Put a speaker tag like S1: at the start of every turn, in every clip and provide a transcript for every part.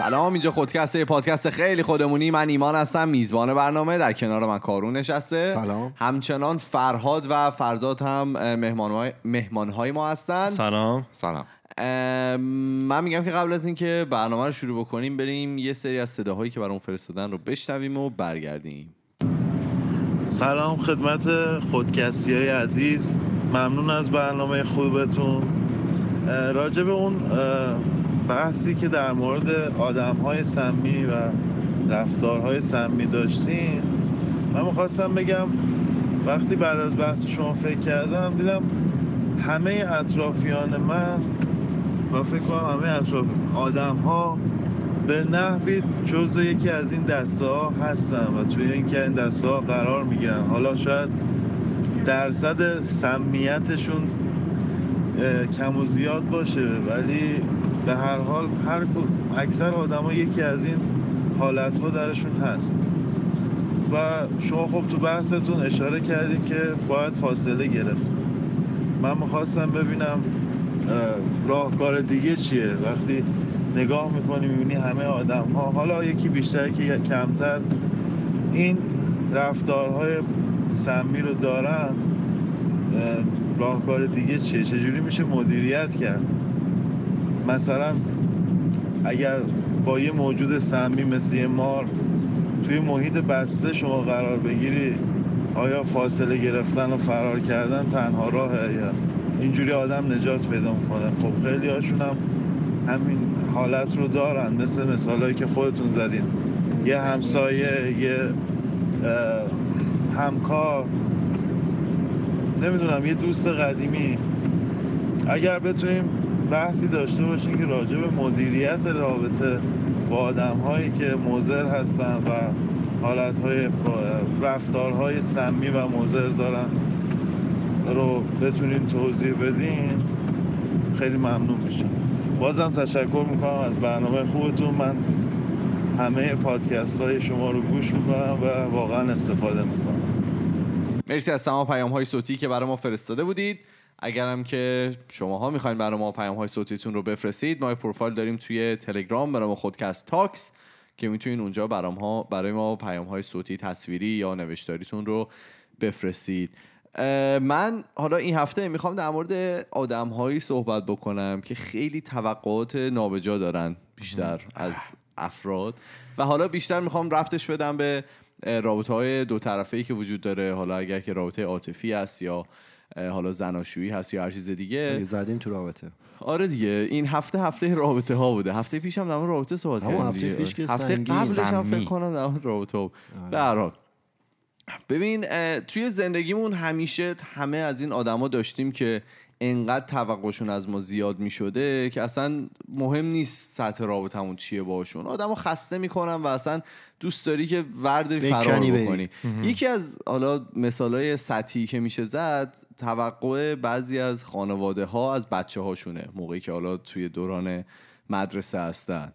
S1: سلام اینجا خودکسته پادکست خیلی خودمونی. من ایمان هستم میزبان برنامه. در کنار من کارون نشسته.
S2: سلام.
S1: همچنان فرهاد و فرزاد هم مهمانهای مهمانهای ما هستن.
S3: سلام.
S4: سلام.
S1: ام، من میگم که قبل از اینکه برنامه رو شروع بکنیم بریم یه سری از صداهایی که برام فرستادن رو بشنویم و برگردیم.
S5: سلام خدمت خودکستی های عزیز. ممنون از برنامه خوبتون. راجع به اون بحثی که در مورد آدم های سمی و رفتارهای سمی داشتین من می‌خواستم بگم وقتی بعد از بحث شما فکر کردم دیدم همه اطرافیان من و فکر کنم همه اطراف آدم ها به نحوی جزء یکی از این دسته ها هستن و توی اینکه این دسته ها قرار می‌گیرن. حالا شاید درصد سمیتشون کم و زیاد باشه. ولی به هر حال هر اکثر آدما یکی از این حالت ها درشون هست. و شما خب تو بحثتون اشاره کردید که باید فاصله گرفت. من می‌خواستم ببینم اه، راهکار دیگه چیه. وقتی نگاه می‌کنی می‌بینی همه آدم ها حالا یکی بیشتر که کمتر این رفتارهای سمی رو دارن. راهکار دیگه چیه؟ چجوری میشه مدیریت کرد؟ مثلا اگر با یه موجود سمی مثل یه مار توی محیط بسته شما قرار بگیری آیا فاصله گرفتن و فرار کردن تنها راهه یا اینجوری آدم نجات پیدا می‌کنه؟ خب خیلی هاشون هم همین حالت رو دارن مثل مثالهایی که خودتون زدین. یه همسایه یه همکار نمی‌دونم یه دوست قدیمی. اگر بتونیم بحثی داشته باشیم که راجع به مدیریت رابطه با آدم هایی که مضر هستن و حالت های رفتارهای سمی و مضر دارن رو بتونیم توضیح بدین خیلی ممنون میشم. بازم تشکر می‌کنم از برنامه خوبتون. من همه پادکست های شما رو گوش می‌کنم و واقعا استفاده می‌کنم.
S1: مرسی از تمام پیام های صوتی که برای ما فرستاده بودید. اگرم که شماها می‌خواین برای ما پیام های صوتیتون رو بفرستید ما پروفایل داریم توی تلگرام برای ما خودکست تاکس که می‌تونین اونجا برام ها برای ما پیام های صوتی تصویری یا نوشتاریتون رو بفرستید. من حالا این هفته می‌خوام در مورد آدم هایی صحبت بکنم که خیلی توقعات نابجا دارن بیشتر از افراد. و حالا بیشتر می‌خوام رفتش بدم به رابطه های دو طرفه ای که وجود داره حالا اگر که رابطه عاطفی هست یا حالا زناشویی هست یا هر چیز دیگه
S2: زدیم تو رابطه
S1: آره دیگه این هفته هفته رابطه ها بوده هفته پیشم در مورد رابطه صحبت کردیم
S2: هفته. پیش که
S1: هفته. قبلش هم. فکر کنم در رابطه ها. به هر حال ببین توی زندگیمون همیشه همه از این آدما داشتیم که انقدر توقعشون از ما زیاد می شده که اصلا مهم نیست سطح رابطمون چیه باشون آدمو خسته می‌کنن و اصلا دوست داری که ورد فرار
S2: بکنی.
S1: یکی از حالا مثالای سطحی که میشه زد توقع بعضی از خانواده ها از بچه هاشونه موقعی که حالا توی دوران مدرسه هستن.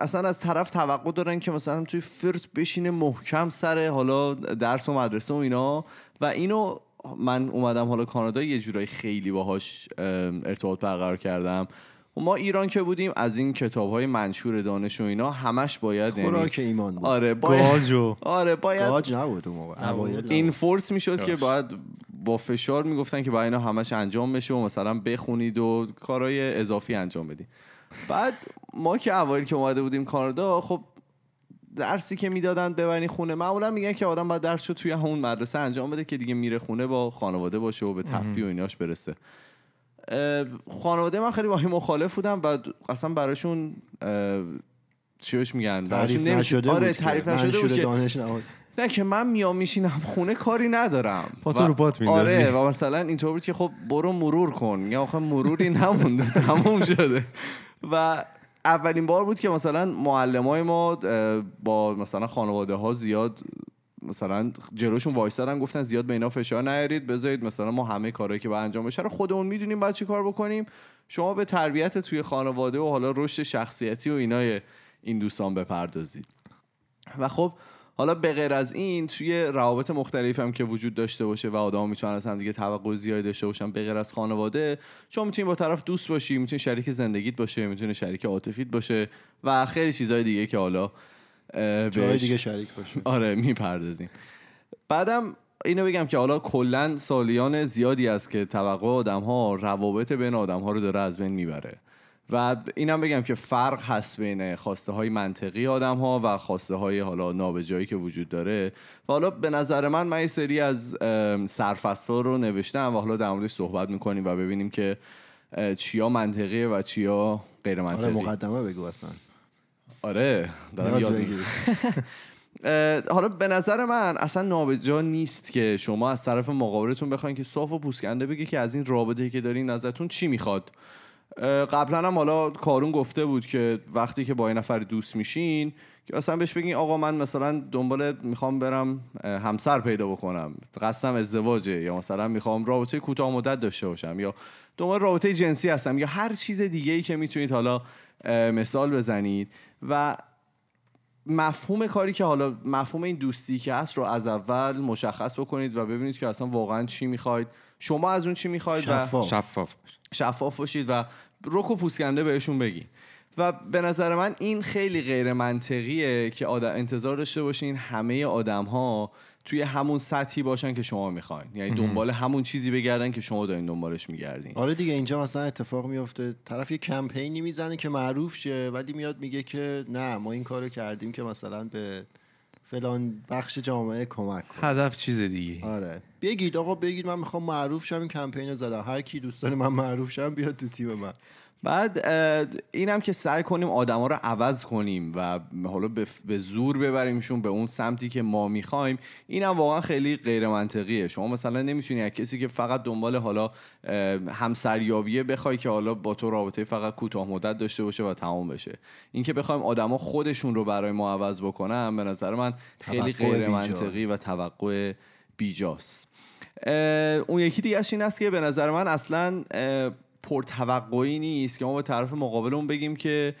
S1: اصلا از طرف توقع دارن که مثلا توی فرت بشینه محکم سر حالا درس و مدرسه و اینا و اینو من اومدم حالا کانادا یه جورایی خیلی باهاش ارتباط برقرار کردم. و ما ایران که بودیم از این کتاب های منشور دانش و اینا همش باید یعنی-
S2: خوراک ایمان بود.
S1: آره باید
S3: گاجو
S1: آره باید
S2: گاج نبود اون موقع
S1: این. فورس می‌شد که باید با فشار می‌گفتن که باید اینا همش انجام بشه و مثلا بخونید و کارهای اضافی انجام بدید بعد ما که اوایل که اومده بودیم کانادا خب درسی که می‌دادن ببرین خونه. معمولا میگن که آدم باید درس رو توی همون مدرسه انجام بده که دیگه میره خونه با خانواده باشه و به تفریح و ایناش برسه. خانواده من خیلی با این مخالف بودم و اصلا براشون اه، چی بهش میگن؟
S2: تعریف نشده
S1: آره. تعریف نشده بود
S2: دانش
S1: نه که من میام میشینم خونه کاری ندارم.
S3: پاتو رو پات میندازی.
S1: آره و مثلا اینطور بود که خب برو مرور کن. یا آخه مروری نمونده تموم شده. و اولین بار بود که مثلا معلم های ما با مثلا خانواده ها زیاد مثلا جلوشون وایسادن گفتن زیاد به اینا فشار نیارید بذارید مثلا ما همه کارهایی که باید انجام بشه رو خودمون می‌دونیم باید چی کار بکنیم. شما به تربیت توی خانواده و حالا رشد شخصیتی و اینای این دوستان بپردازید. و خب حالا به غیر از این توی روابط مختلف هم که وجود داشته باشه و آدم می‌تونن از هم دیگه توقع زیادی داشته باشن به غیر از خانواده چون می‌تونی با طرف دوست باشی می‌تونی شریک زندگیت باشه می‌تونی شریک عاطفیت باشه و خیلی چیزهای دیگه که حالا
S2: جای دیگه شریک باشه
S1: آره می‌پردازیم. بعدم اینو بگم که حالا کلا سالیان زیادی است که توقع آدم ها روابط بین آدم ها رو داره از بین می‌بره. و اینم بگم که فرق هست بین خواسته های منطقی آدم ها و خواسته های حالا نابجایی که وجود داره. و حالا به نظر من من یه سری از سرفست ها رو نوشتم و حالا در موردش صحبت می‌کنیم و ببینیم که چیا منطقیه و چیا غیر
S2: آره
S1: منطقی
S2: مقدمه بگو اصلا.
S1: آره دارم
S2: یاد
S1: حالا به نظر من اصلا نابجا نیست که شما از طرف مقابلتون بخواین که صاف و پوسکنده بگه که از این رابطه که دارین نظرتون چی می‌خواد. قبلا هم حالا کارون گفته بود که وقتی که با یه نفر دوست میشین که مثلا بهش بگین آقا من مثلا دنبال می‌خوام برم همسر پیدا بکنم قصدم ازدواجه یا مثلا می‌خوام رابطه کوتاه مدت داشته باشم یا دنبال رابطه جنسی هستم یا هر چیز دیگه ای که می‌تونید حالا مثال بزنید. و مفهوم کاری که حالا مفهوم این دوستی که هست رو از اول مشخص بکنید و ببینید که اصلا واقعا چی می‌خواید. شما از اون چی می‌خواید و
S2: شفاف.
S3: شفاف.
S1: شفاف باشید و رک و پوسکنده بهشون بگید و به نظر من این خیلی غیر منطقیه که آدم انتظار داشته باشین همه آدم ها توی همون سطحی باشن که شما می‌خواین. یعنی دنبال همون چیزی بگردن که شما دارین دنبالش میگردین.
S2: آره دیگه اینجا مثلا اتفاق میفته طرف یه کمپینی می‌زنه که معروف شه ولی میاد میگه که نه ما این کارو کردیم که مثلا به فلان بخش جامعه کمک کنه.
S3: هدف چیز دیگه.
S2: آره. بگید آقا بگید من می‌خوام معروف شم این کمپین رو زدم. هر کی دوست داره من معروف شم بیاد تو تیم من.
S1: بعد اینم که سعی کنیم آدما رو عوض کنیم و حالا به, زور ببریمشون به اون سمتی که ما می‌خوایم. اینم واقعا خیلی غیر منطقیه شما مثلا نمی‌تونی از کسی که فقط دنبال حالا همسریابیه بخوای که حالا با تو رابطه فقط کوتاه مدت داشته باشه و تمام بشه. اینکه بخوایم آدما خودشون رو برای ما عوض بکنن به نظر من خیلی غیر. منطقی و توقع بیجاست. اون یکی دیگه این است که به نظر من اصلا پرتوقعی نیست که ما به طرف مقابلمون بگیم که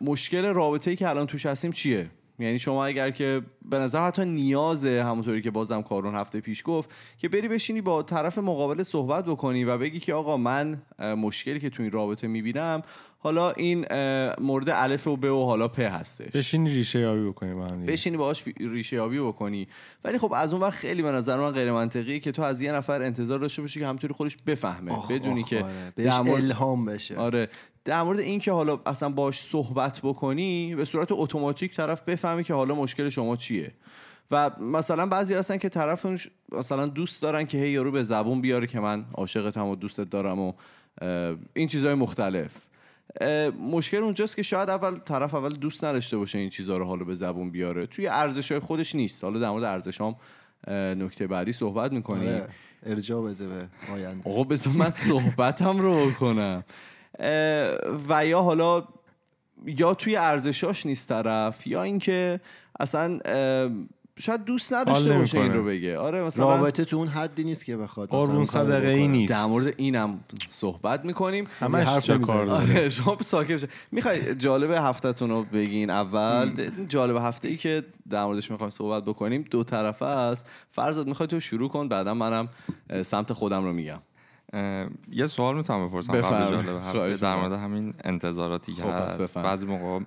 S1: مشکل رابطه‌ای که الان توش هستیم چیه؟ یعنی شما اگر که به نظر حتی نیازه همونطوری که بازم کارون هفته پیش گفت که بری بشینی با طرف مقابل صحبت بکنی و بگی که آقا من مشکلی که تو این رابطه می‌بینم حالا این مورد الف و ب و حالا پ هستش.
S3: بشینی ریشه یابی بکنی با هم.
S1: بشینی باهاش ریشه یابی بکنی. ولی خب از اون وقت خیلی به نظر من غیر منطقیه که تو از یه نفر انتظار داشته باشی که همطوری خودش بفهمه
S2: آخ،
S1: بدونی
S2: آخ،
S1: که
S2: آره. بهش الهام بشه.
S1: آره. در مورد این که حالا اصلا باش صحبت بکنی به صورت اتوماتیک طرف بفهمی که حالا مشکل شما چیه. و مثلا بعضی هستن که طرفون ش- مثلا دوست دارن که هی یارو به زبون بیاره که من عاشقتم و دوستت دارم و این چیزهای مختلف. مشکل اونجاست که شاید اول طرف اول دوست نداشته باشه این چیزها رو حالا به زبون بیاره. توی ارزش های خودش نیست. حالا در مورد ارزش هم نکته بعدی صحبت می‌کنیم.
S2: آره ارجاع بده به آینده.
S1: آقا بذار من صحبتم رو بکنم. و یا حالا یا توی ارزشاش نیست طرف یا اینکه اصلا شاید دوست نداشته باشه این. رو بگه آره مثلا
S2: رابطه تو اون حدی نیست که بخواد مثلا
S3: قربون صدقه ای. نیست
S1: در مورد اینم صحبت می‌کنیم
S3: همش
S2: حرف.
S3: کار داره.
S1: آره شما ساکت بشه می‌خوای جالب هفتهتون رو بگین اول جالب هفته ای که در موردش می‌خوایم صحبت بکنیم دو طرفه است فرزاد می‌خوای تو شروع کن بعدا منم سمت خودم رو میگم
S4: یه سوال می‌تونم بپرسم قبل
S1: بفرمایید.
S4: جالب هفته در. مورد همین انتظاراتی که
S1: خب،
S4: هست. بعضی موقع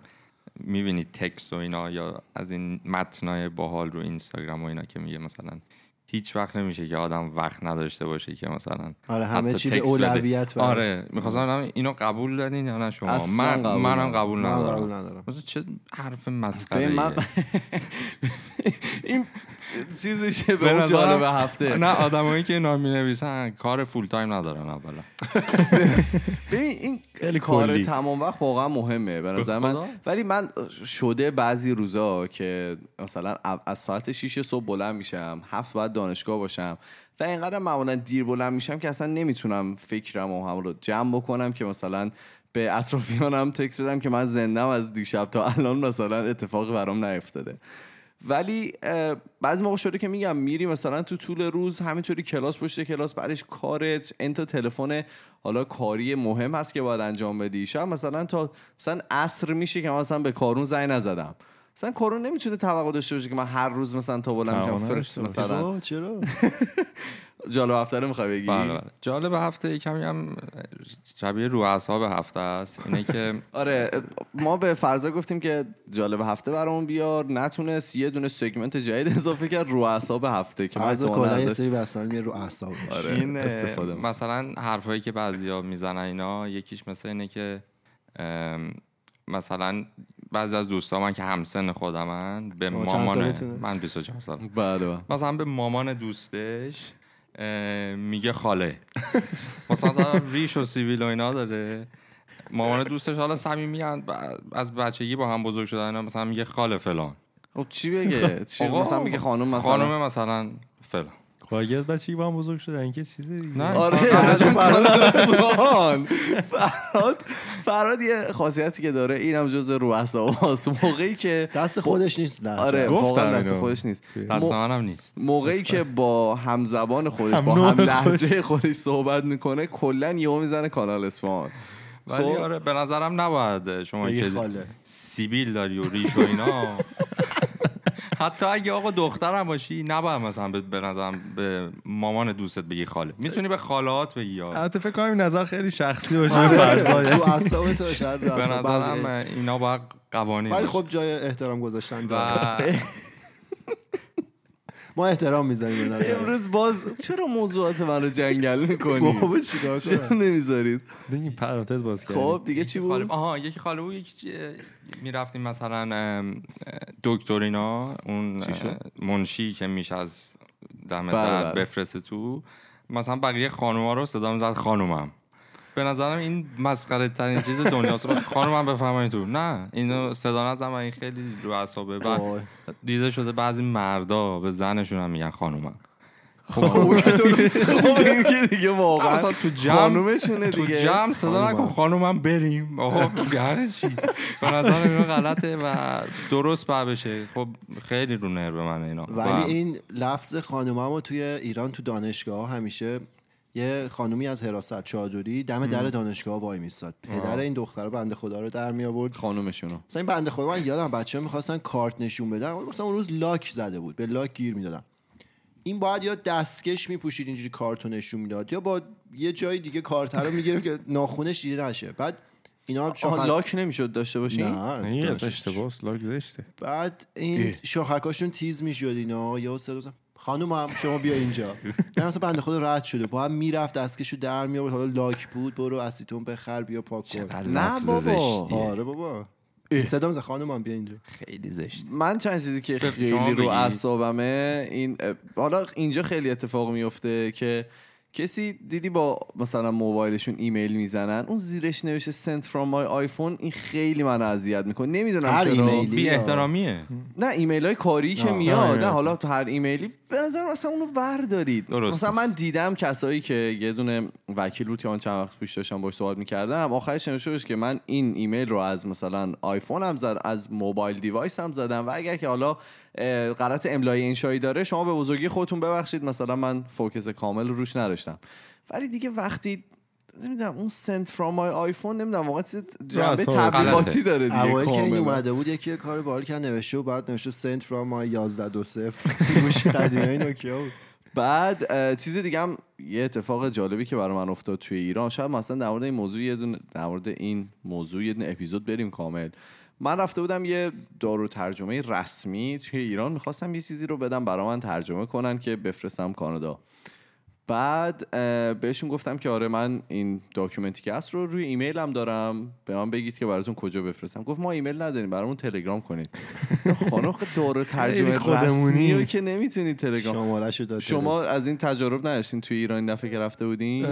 S4: می‌بینید تکست و اینا یا از این متنای باحال رو اینستاگرام و اینا که میگه مثلا هیچ وقت نمیشه که آدم وقت نداشته باشه که مثلا
S2: آره همه چی
S4: بده.
S2: اولویت برای-
S4: آره می‌خواستم اینو قبول دارین یا نه شما من
S1: قبول
S4: منم
S1: ندارم.
S4: قبول
S2: من
S4: ندارم
S2: قبول ندارم
S4: مثلا چه حرف مسخره
S1: من این چیزشه به اون جالب هفته
S4: نه آدمایی که اینا می نویسن کار فول تایم ندارن اولا
S1: ببین این
S3: خیلی
S1: کار. تمام وقت واقعا مهمه به نظر من. ولی من شده بعضی روزا که مثلا از ساعت 6 صبح بلند میشم هفت باید دانشگاه باشم و اینقدر معمولا دیر بلند میشم که اصلا نمی‌تونم فکرم و همون رو جمع بکنم که مثلا به اطرافیانم تکس بدم که من زندم از دیشب تا الان مثلا اتفاقی برام نیفتاده. ولی بعضی موقع شده که میگم میری مثلا تو طول روز همینطوری کلاس پشت کلاس بعدش کارت انتا تلفن حالا کاری مهم هست که باید انجام بدی. شاید مثلا تا مثلا عصر میشه که من مثلا به کارون زنگ نزدم. مثلا کارون نمی‌تونه توقع داشته باشه که من هر روز مثلا تا بلند میشم
S3: باشه.
S1: مثلا
S2: چرا؟
S1: جالب هفته رو می‌خوای بگی؟
S4: بله بله. جالب هفته کمی هم شبیه رو اعصاب هفته است. اینه که
S1: آره ما به فرضا گفتیم که جالب هفته برامون بیار. نتونست یه دونه سگمنت جدید اضافه کرد رو اعصاب هفته که من
S2: فرض
S1: احتمالاً
S2: کلا یه
S1: ازش-
S2: سری بسال رو اعصاب.
S1: آره
S4: این
S1: استفاده.
S4: مثلا حرفایی که بعضیا می‌زنن اینا یکیش مثل اینه که مثلا بعضی از دوستا من که همسن خودمن به مامان؟ من 24 سال
S1: بله.
S4: مثلا به مامان دوستش میگه خاله. مثلا ریش و سیبیل و اینا داره. مامان دوستش حالا صمیمی از بچگی با هم بزرگ شدن مثلا میگه خاله فلان.
S1: خب چی بگه؟ چی مثلا میگه خانم مثلا
S4: خانم مثلا فلان.
S3: اگه از بچگی با هم بزرگ شدن این که چیزه دیگه.
S4: نه.
S1: آره
S4: فراد-
S1: فراد فراد فراد یه خاصیتی که داره اینم جز رو اعصاباست موقعی که
S2: دست خودش نیست نه.
S1: آره
S3: گفتم
S1: واقعا دست. خودش نیست.
S4: دست منم نیست.
S1: موقعی که با همزبان خودش
S3: هم
S1: با هم لحجه خودش صحبت می‌کنه کلا یهو می‌زنه کانال اصفهان.
S4: ولی
S1: خب.
S4: آره به نظرم نباید شما که سیبیل داری و ریش و اینا. حتی اگه آقا دخترم باشی نباید مثلا به- به نظرم به مامان دوستت بگی خاله. می‌تونی به خالات بگی یا
S3: البته فکر کنم این نظر خیلی شخصی باشه به فرضای
S2: رو اعصاب تو شاید
S4: به نظرم. اینا باید قوانین
S2: ولی. خب جای احترام گذاشتن ما احترام می‌ذاریم به نظر.
S1: امروز باز چرا موضوعات منو جنگل می‌کنی؟
S2: بابا چیکار
S1: چرا
S2: کنم؟
S1: نمی‌ذارید؟
S3: دیگه این پرانتز باز کردیم.
S1: خب دیگه چی
S4: خاله
S1: بود
S4: آها یکی خاله بود یکی می‌رفتیم مثلا دکتر اینا اون منشی که میشه از دم
S1: بله،
S4: در
S1: بله.
S4: بفرسته تو مثلا بقیه خانوما رو صدا می‌زد خانومم. به نظرم این مسخره ترین چیز دنیاست. خانومم بفرمایید تو. نه اینو صدا نزن این خیلی رو اعصابه. دیده شده بعضی مردا به زنشون هم میگن خانومم.
S1: دیگه. واقعا
S4: تو جمع
S1: خانومشونه
S4: تو
S1: دیگه.
S4: جمع صدا
S2: خانومم.
S4: نکن خانومم بریم. آقا یعنی چی. به نظر اینو غلطه و درست باید بشه. خب خیلی رو نرو من اینا.
S2: ولی
S4: و
S2: این لفظ خانوممو توی ایران تو دانشگاه همیشه یه خانومی از حراست چادری دم در دانشگاه وای میستاد. پدر این دختر بنده خدا رو در می آورد
S1: خانومشونو.
S2: مثلا این بنده خدا من یادم بچه ها می‌خواستن کارت نشون بدن مثلا اون روز لاک زده بود به لاک گیر می‌دادن. این باید یا دستکش میپوشید اینجوری کارت رو نشون می‌داد یا با یه جای دیگه کارت رو می‌گرفت که ناخونش دیده نشه. بعد اینا شاخک
S1: لاک نمی‌شد داشته باشین
S2: نه
S3: این. اشتباهه لاک زشته.
S2: بعد این شاخکاشون تیز می‌شد اینا. یا صدا خانم هم شما بیا اینجا. یعنی مثلا بنده خود رد شده. با هم می‌رفت دستکشو در می آورد حالا لاک بود برو اسیتون بخر بیا پاک کن.
S1: نه بابا.
S2: آره بابا. صدا خانم هم بیا اینجا.
S4: خیلی زشت.
S1: من چند چیزی که خیلی رو. اعصابمه این حالا اینجا خیلی اتفاق میفته که کسی دیدی با مثلا موبایلشون ایمیل می‌زنن؟ اون زیرش نوشته sent from my آیفون این خیلی من اذیت می‌کنه. نمی‌دونم
S2: هر
S1: چرا.
S2: ایمیلی.
S4: بی احترامیه.
S1: نه ایمیل های کاری که. میاد.
S3: آره.
S1: نه حالا تو هر ایمیلی به نظر مثلا اونو ور دارید
S4: درست.
S1: مثلا. من دیدم کسایی که یه دونه وکیل بود که من چند وقت پیش داشتم باش صحبت می‌کردم آخرش نوشته که من این ایمیل رو از مثلا آیفونم زد از mobile device م زدم. و اگر که حالا غلط املای انشایی داره شما به بزرگی خودتون ببخشید. مثلا من focus کامل روش نداشتم ولی دیگه وقتی نمی‌دونم اون sent from my iPhone نمی‌دونم واقعا چیز جنبه تبلیغاتی. داره دیگه
S2: اوایل که این. اومده بود یکی یه کار باحال کرد نوشته و بعد نوشته sent from my 11 دو صفر. گوشی قدیمی نوکیا بود.
S1: بعد چیز دیگه هم یه اتفاق جالبی که برای من افتاد توی ایران شاید مثلا در مورد این موضوع یه دونه در مورد این موضوع یه دونه اپیزود بریم کامل. من رفته بودم یه دارالترجمه رسمی توی ایران می‌خواستم یه چیزی رو بدم برای من ترجمه کنن که بفرستم کانادا. بعد بهشون گفتم که آره من این document ی که هست رو روی ایمیلم دارم. به من بگید که براتون کجا بفرستم. گفت ما ایمیل نداریم برامون تلگرام کنید. خانم خب دارو ترجمه
S3: خودمونی.
S1: رسمی رو که نمی‌تونید تلگرام.
S2: شماره شو داد
S1: شما از این تجارب نداشتین توی ایران این دفعه که رفته بودین؟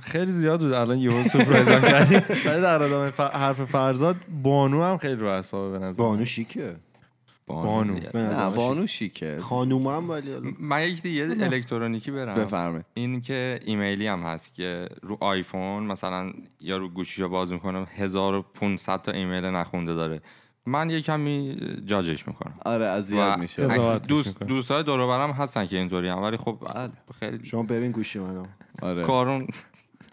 S3: خیلی زیاد بود. الان یهو سورپرایزم کردیم. ولی در حرف فرزاد بانو هم خیلی رو اعصابه به نظر
S2: بانو شیکه.
S3: بانو.
S1: نه بانو شیکه
S2: خانومم ولی حالا
S4: من یک دیگه الکترونیکی برم.
S1: بفرمایید.
S4: این که ایمیلی هم هست که رو آیفون مثلا یا رو گوشیشو باز می‌کنم 1500 تا ایمیل نخونده داره. من یه کمی جاجش می‌کنم.
S1: آره اذیت میشه.
S4: دوست. دوستای دور برم هستن که اینطوری هم ولی خب خیلی
S2: شما ببین گوشی منو.
S1: آره.
S4: کارون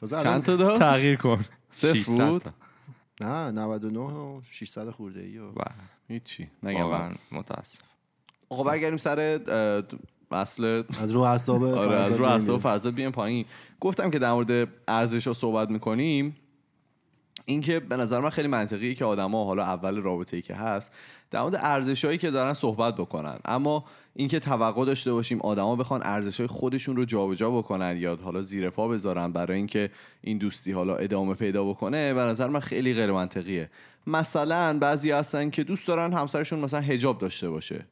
S1: چند تا داشت؟
S3: تغییر کن.
S1: صفر
S4: 600
S1: بود.
S2: نه 99 و 600 خورده ای
S1: هیچی. نگم.
S4: متاسف.
S1: آقا برگردیم سر اصل.
S2: از رو اعصاب
S1: آره از رو اعصاب. فرزاد بیایم پایین. گفتم که در مورد ارزش ها صحبت می‌کنیم اینکه به نظر من خیلی منطقیه که آدما حالا اول رابطه ای که هست در مورد ارزش هایی که دارن صحبت بکنن. اما اینکه توقع داشته باشیم آدما بخوان ارزش های خودشون رو جابجا بکنن یا حالا زیر پا بذارن برای اینکه این دوستی حالا ادامه پیدا بکنه به نظر من خیلی غیر منطقیه مثلا بعضی هستن که دوست دارن همسرشون مثلا حجاب داشته باشه.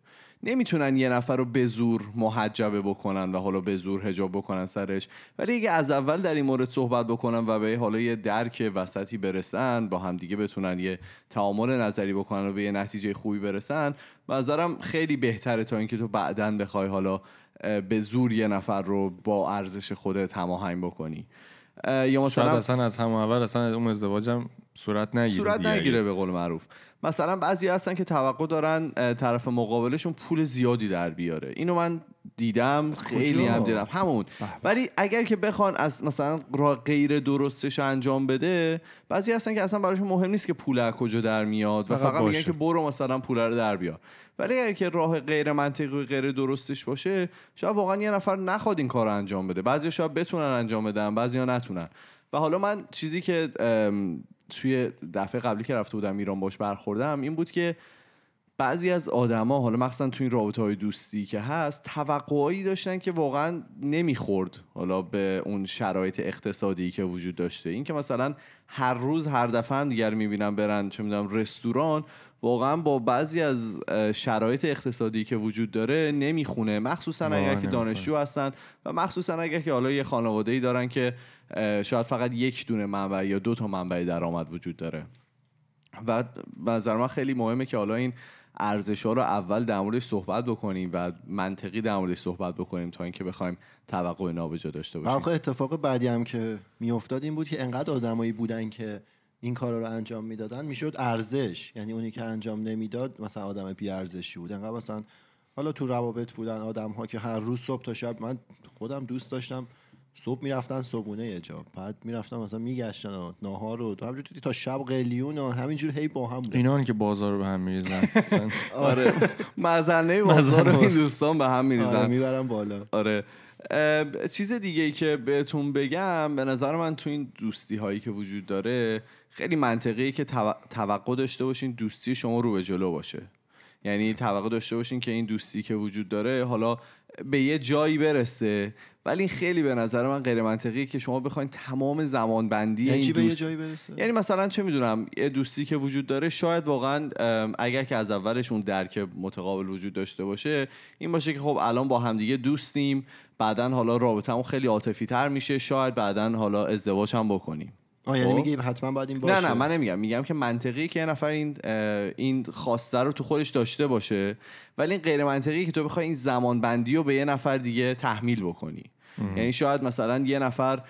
S1: نمی‌تونن یه نفر رو به زور محجبه بکنن و حالا به زور حجاب بکنن سرش. ولی اگه از اول در این مورد صحبت بکنن و به حالا یه درک وسطی برسن با همدیگه بتونن یه تعامل نظری بکنن و به یه نتیجه خوبی برسن نظرم خیلی بهتره تا اینکه تو بعدا بخوای حالا به زور یه نفر رو با ارزش خودت هماهنگ بکنی. یا
S3: شاید
S1: مثلا
S3: اصلا از همون اول اصلا اون ازدواجم صورت نگیره
S1: صورت. نگیره به قول معروف مثلا بعضی هستن که توقع دارن طرف مقابلشون پول زیادی در بیاره. اینو من دیدم خیلی؟ هم دیدم. همون. ولی اگر که بخوان از مثلا راه غیر درستش انجام بده بعضی هستن که اصلا براشون مهم نیست که پول از کجا در میاد و
S3: فقط
S1: میگن. که برو مثلا پول رو در بیار ولی اگر که راه غیر منطقی و غیر درستش باشه شاید واقعا یه نفر نخواد این کار رو انجام بده. بعضی شاید بتونن انجام بدن بعضی نتونن. و حالا من چیزی که توی دفعه قبلی که رفته بودم ایران باش برخوردم این بود که بعضی از آدما حالا مخصوصا تو این رابطه های دوستی که هست توقعایی داشتن که واقعا نمی‌خورد حالا به اون شرایط اقتصادی که وجود داشته. این که مثلا هر روز هر دفعه هم دیگر می‌بینم برن چه می‌دونم رستوران واقعا با بعضی از شرایط اقتصادی که وجود داره نمی‌خونه. مخصوصا اگر که. دانشجو هستن و مخصوصا اگر که حالا یه خانواده ای دارن که شاید فقط یک دونه منبع یا دو تا منبع درآمد وجود داره. و نظر من خیلی مهمه که حالا این ارزش ها رو اول در موردش صحبت بکنیم و منطقی در موردش صحبت بکنیم تا اینکه بخوایم توقع نابجا داشته باشیم.
S2: آخه اتفاق بعدی هم که میافتاد این بود که انقدر آدمایی بودن که این کارا رو انجام می‌دادن می‌شد ارزش. یعنی اونی که انجام نمی‌داد مثلا آدم بی ارزشی بود. انقدر مثلا حالا تو روابط بودن آدم ها که هر روز صبح تا شب من خودم دوست داشتم صبح می‌رفتن صبحونه یه جا بعد می‌رفتن مثلا میگشتن ناهار رو همینجور دیدی تا شب قلیون و همینجور هی با هم بودن.
S3: اینا که بازار رو به هم میریزن. مثلا
S1: آره. مزنه بازار رو این دوستان به هم
S2: آره
S1: میریزن
S2: می‌برم بالا.
S1: آره. چیز دیگه ای که بهتون بگم به نظر من تو این دوستی هایی که وجود داره خیلی منطقیه که تو- توقع داشته باشین دوستی شما رو به جلو باشه. یعنی توقع داشته باشین که این دوستی که وجود داره حالا به یه جایی برسه. ولی این خیلی به نظر من غیر منطقیه که شما بخواین تمام زمان بندی
S2: یعنی
S1: این
S2: چی به یه
S1: دوست
S2: جایی برسه؟
S1: یعنی مثلا چه می‌دونم یه دوستی که وجود داره شاید واقعا اگر که از اولش اون درک متقابل وجود داشته باشه این باشه که خب الان با همدیگه دوستیم بعدا حالا رابطمون خیلی عاطفی تر میشه شاید بعدا حالا ازدواج هم بکنیم.
S2: آه یعنی
S1: خب.
S2: میگی حتما باید این باشه
S1: نه نه من نمیگم. میگم که منطقی که یه نفر این این خواسته رو تو خودش داشته باشه ولی این غیر منطقی که تو بخوای این زمان بندی رو به یه نفر دیگه تحمیل بکنی. یعنی شاید مثلا یه نفر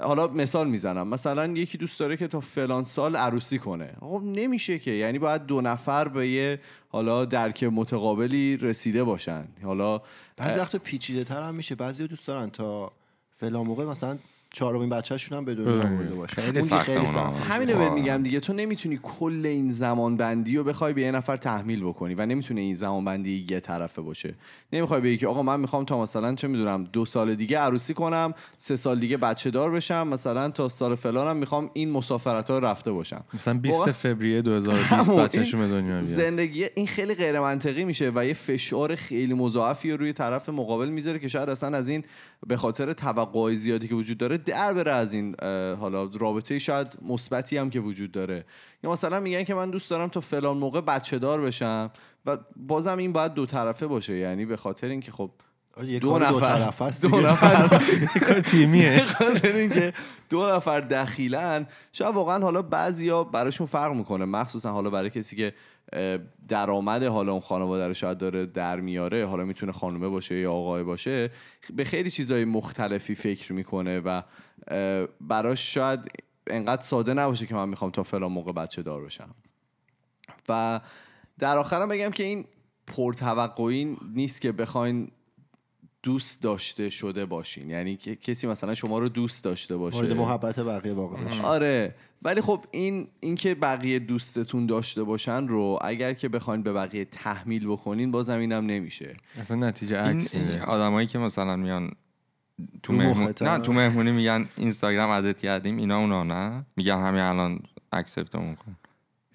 S1: حالا مثال می‌زنم. مثلا یکی دوست داره که تا فلان سال عروسی کنه. خب نمیشه که. یعنی باید دو نفر به یه حالا درک متقابلی رسیده باشن. حالا
S2: بعضی وقتا پیچیده تر هم میشه. بعضی دوست دارن تا فلان موقع مثلا چهارمین بچه‌شون هم به دنیا
S3: بدونی.
S2: آورده باشه.
S4: خیلی
S1: بهت
S4: واقعا.
S1: میگم دیگه. تو نمی‌تونی کل این زمان بندی رو بخوای به یه نفر تحمیل بکنی و نمی‌تونه این زمان بندی یه طرفه باشه. نمی‌خوای بگی که آقا من می‌خوام تا مثلا چه می‌دونم دو سال دیگه عروسی کنم سه سال دیگه بچه دار بشم مثلا تا سال فلانم می‌خوام این مسافرت ها رفته باشم.
S3: مثلا 20
S1: واقعا-
S3: فوریه 2020
S1: همون،
S3: بچه‌شون به دنیا بیاد.
S1: زندگی این خیلی غیر منطقی میشه و یه فشار خیلی مضاعفی رو روی طرف مقابل می‌ذاره که شاید اصلا از این به خاطر توقعای زیادی که وجود داره در بره از این حالا رابطه شاید مثبتی هم که وجود داره. یا مثلا میگن که من دوست دارم تا فلان موقع بچه دار بشم و بازم این باید دو طرفه باشه. یعنی به خاطر اینکه خب
S2: آره،
S1: دو نفر
S2: است
S1: دو
S2: دیگه.
S1: نفر
S3: کار تیمیه.
S1: خاطر اینکه دو نفر دخیلن شاید واقعا حالا بعضیا براشون فرق می‌کنه. مخصوصا حالا برای کسی که درآمد حالا اون خانواده رو شاید داره در میاره حالا می‌تونه خانومه باشه یا آقای باشه به خیلی چیزهای مختلفی فکر می‌کنه و براش شاید انقدر ساده نباشه که من می‌خوام تا فلان موقع بچه دار بشم. و در آخرم بگم که این پرتوقعی نیست که بخواین دوست داشته شده باشین. یعنی کسی مثلا شما رو دوست داشته باشه.
S2: مورد محبت بقیه واقع باشه
S1: آره. ولی خب این اینکه بقیه دوستتون داشته باشن رو اگر که بخواین به بقیه تحمیل بکنین بازم اینم نمیشه.
S3: اصلا نتیجه عکس میده
S4: آدمایی که مثلا میان تو مهمون... نه تو مهمونی میگن اینستاگرام ادت کردیم اینا اونا نه؟ میگن همین الان اکسپتمون کن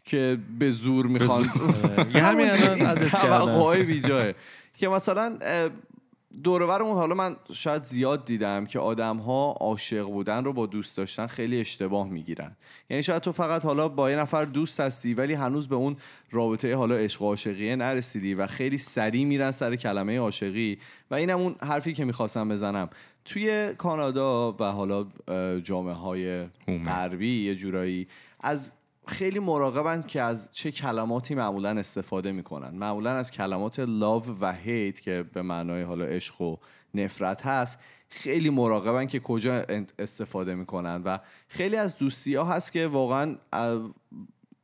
S1: که به زور می‌خوان
S3: یه همین الان عدد کردن.
S1: که مثلا اه، دور و برمون حالا من شاید زیاد دیدم که آدم ها عاشق بودن رو با دوست داشتن خیلی اشتباه می‌گیرن. یعنی شاید تو فقط حالا با یه نفر دوست هستی ولی هنوز به اون رابطه حالا عشق و عاشقیه نرسیدی و خیلی سریع میرن سر کلمه عاشقی. و اینم اون حرفی که می‌خواستم بزنم. توی کانادا و حالا جامعه های. غربی یه جورایی از خیلی مراقبن که از چه کلماتی معمولا استفاده می‌کنن. معمولا از کلمات لاو و هیت که به معنای حالا عشق و نفرت هست خیلی مراقبن که کجا استفاده می‌کنن و خیلی از دوستی ها هست که واقعا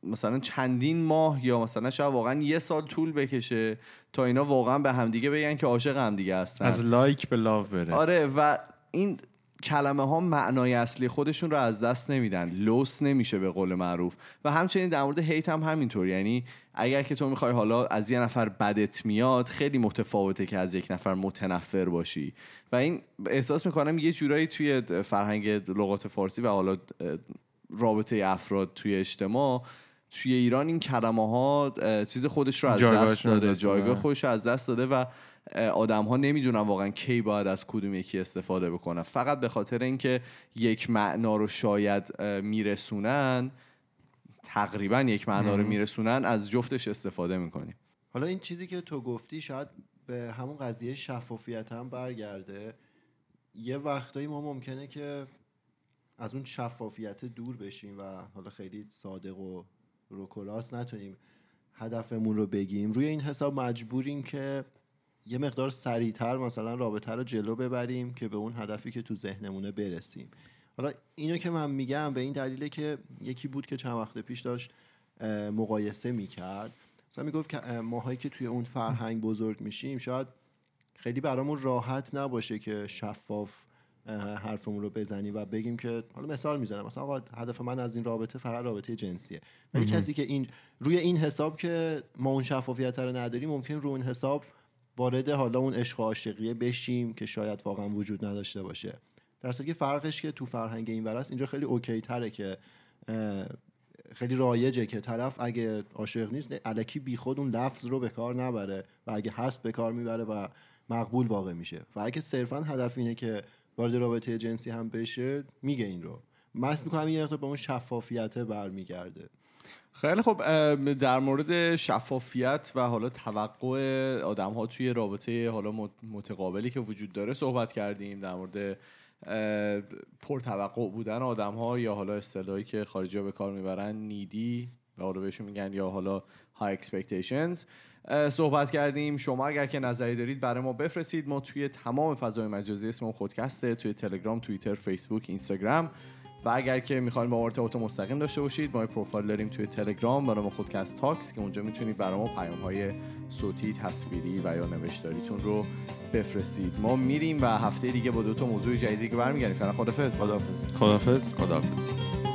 S1: مثلا چندین ماه یا مثلا شاید واقعا یه سال طول بکشه تا اینا واقعا به همدیگه بگن که عاشق همدیگه هستن.
S3: از لایک به لاو بره.
S1: آره و این کلمه ها معنای اصلی خودشون رو از دست نمیدن. لوس نمیشه به قول معروف. و همچنین در مورد هیت هم همینطور. یعنی اگر که تو می‌خوای حالا از یه نفر بدت میاد خیلی متفاوته که از یک نفر متنفر باشی. و این احساس می‌کنم یه جورایی توی فرهنگ لغات فارسی و حالا رابطه افراد توی اجتماع توی ایران این کلمه ها چیز خودش رو از دست داده. جایگاه. خودش رو از دست داده و آدم ها نمی‌دونن واقعا کی باید از کدوم یکی استفاده بکنن فقط به خاطر اینکه یک معنا رو شاید میرسونن تقریبا یک معنا رو میرسونن از جفتش استفاده می‌کنیم.
S2: حالا این چیزی که تو گفتی شاید به همون قضیه شفافیت هم برگرده. یه وقتایی ما ممکنه که از اون شفافیت دور بشیم و حالا خیلی صادق و روکلاس نتونیم هدفمون رو بگیم. روی این حساب مجبوریم که یه مقدار سریعتر مثلا رابطه رو جلو ببریم که به اون هدفی که تو ذهنمونه برسیم. حالا اینو که من میگم به این دلیله که یکی بود که چند وقت پیش داشت مقایسه می‌کرد. مثلا می‌گفت که اه، ماهایی که توی اون فرهنگ بزرگ میشیم شاید خیلی برامون راحت نباشه که شفاف حرفمون رو بزنیم و بگیم که حالا مثال می‌زنم. مثلا آقا هدف من از این رابطه فقط رابطه جنسیه. ولی کسی که این روی این حساب که ما اون شفافیت رو نداریم ممکن رو اون حساب وارد حالا اون عشق عاشقیه بشیم که شاید واقعا وجود نداشته باشه. در که فرقش که تو فرهنگ این است اینجا خیلی اوکی تره که خیلی رایجه که طرف اگه عاشق نیست الکی بیخود اون لفظ رو به کار نبره و اگه هست به کار می‌بره و مقبول واقع میشه. و اگه صرفا هدف اینه که وارد رابطه جنسی هم بشه میگه این رو. من می‌کنم یه مقدار به اون شفافیت برمیگرده.
S1: خیلی خب در مورد شفافیت و حالا توقع آدم ها توی رابطه حالا مت- متقابلی که وجود داره صحبت کردیم در مورد پرتوقع بودن آدم ها یا حالا اصطلاحی که خارجی ها به کار می‌برن نیدی و حالا بهشون میگن یا حالا های اه، صحبت کردیم. شما اگر که نظری دارید برای ما بفرستید. ما توی تمام فضای مجازی اسم خودکسته توی تلگرام توییتر فیسبوک اینستاگرام. و اگر که می‌خواین با ارتباط مستقیم داشته باشید ما پروفایل داریم توی تلگرام برای ما خودکست تاکس که اونجا می‌تونید برای ما پیام های صوتی تصویری و یا نوشتاریتون رو بفرستید. ما میریم و هفته دیگه با دو تا موضوع جدیدی که برمیگردیم. فعلا خدافظ
S3: خدافظ
S4: خداحافظ.